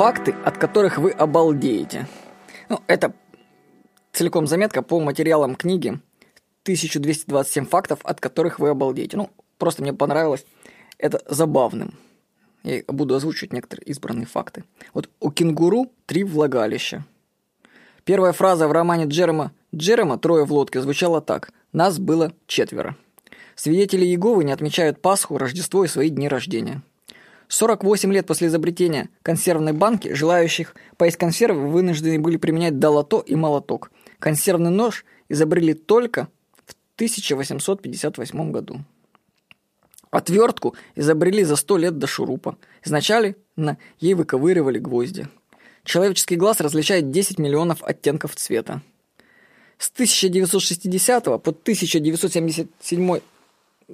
Факты, от которых вы обалдеете. Ну, это целиком заметка по материалам книги 1227 фактов, от которых вы обалдеете. Ну, просто мне понравилось это забавным. Я буду озвучивать некоторые избранные факты. Вот у кенгуру три влагалища. Первая фраза в романе Джерема «Джерема трое в лодке» звучала так «Нас было четверо». Свидетели Иеговы не отмечают Пасху, Рождество и свои дни рождения. 48 лет после изобретения консервной банки желающих поесть консервы вынуждены были применять долото и молоток. Консервный нож изобрели только в 1858 году. Отвертку изобрели за 100 лет до шурупа. Изначально ей выковыривали гвозди. Человеческий глаз различает 10 миллионов оттенков цвета. С 1960 по 1977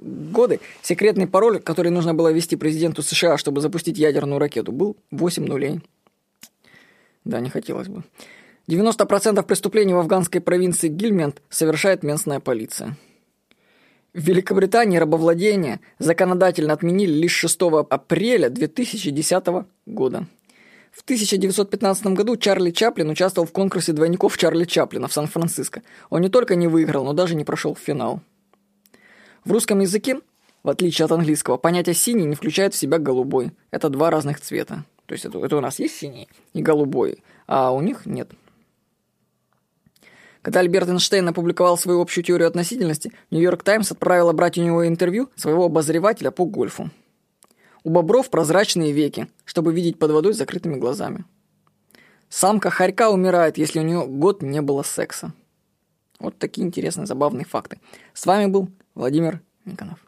годы секретный пароль, который нужно было ввести президенту США, чтобы запустить ядерную ракету, был 8 нулей. Да, не хотелось бы. 90% преступлений в афганской провинции Гильмент совершает местная полиция. В Великобритании рабовладение законодательно отменили лишь 6 апреля 2010 года. В 1915 году Чарли Чаплин участвовал в конкурсе двойников Чарли Чаплина в Сан-Франциско. Он не только не выиграл, но даже не прошел в финал. В русском языке, в отличие от английского, понятие «синий» не включает в себя «голубой». Это два разных цвета. То есть это, это у нас есть синий и голубой, а у них нет. Когда Альберт Эйнштейн опубликовал свою общую теорию относительности, Нью-Йорк Таймс отправила брать у него интервью своего обозревателя по гольфу. У бобров прозрачные веки, чтобы видеть под водой закрытыми глазами. Самка хорька умирает, если у нее год не было секса. Вот такие интересные, забавные факты. С вами был Владимир Никонов.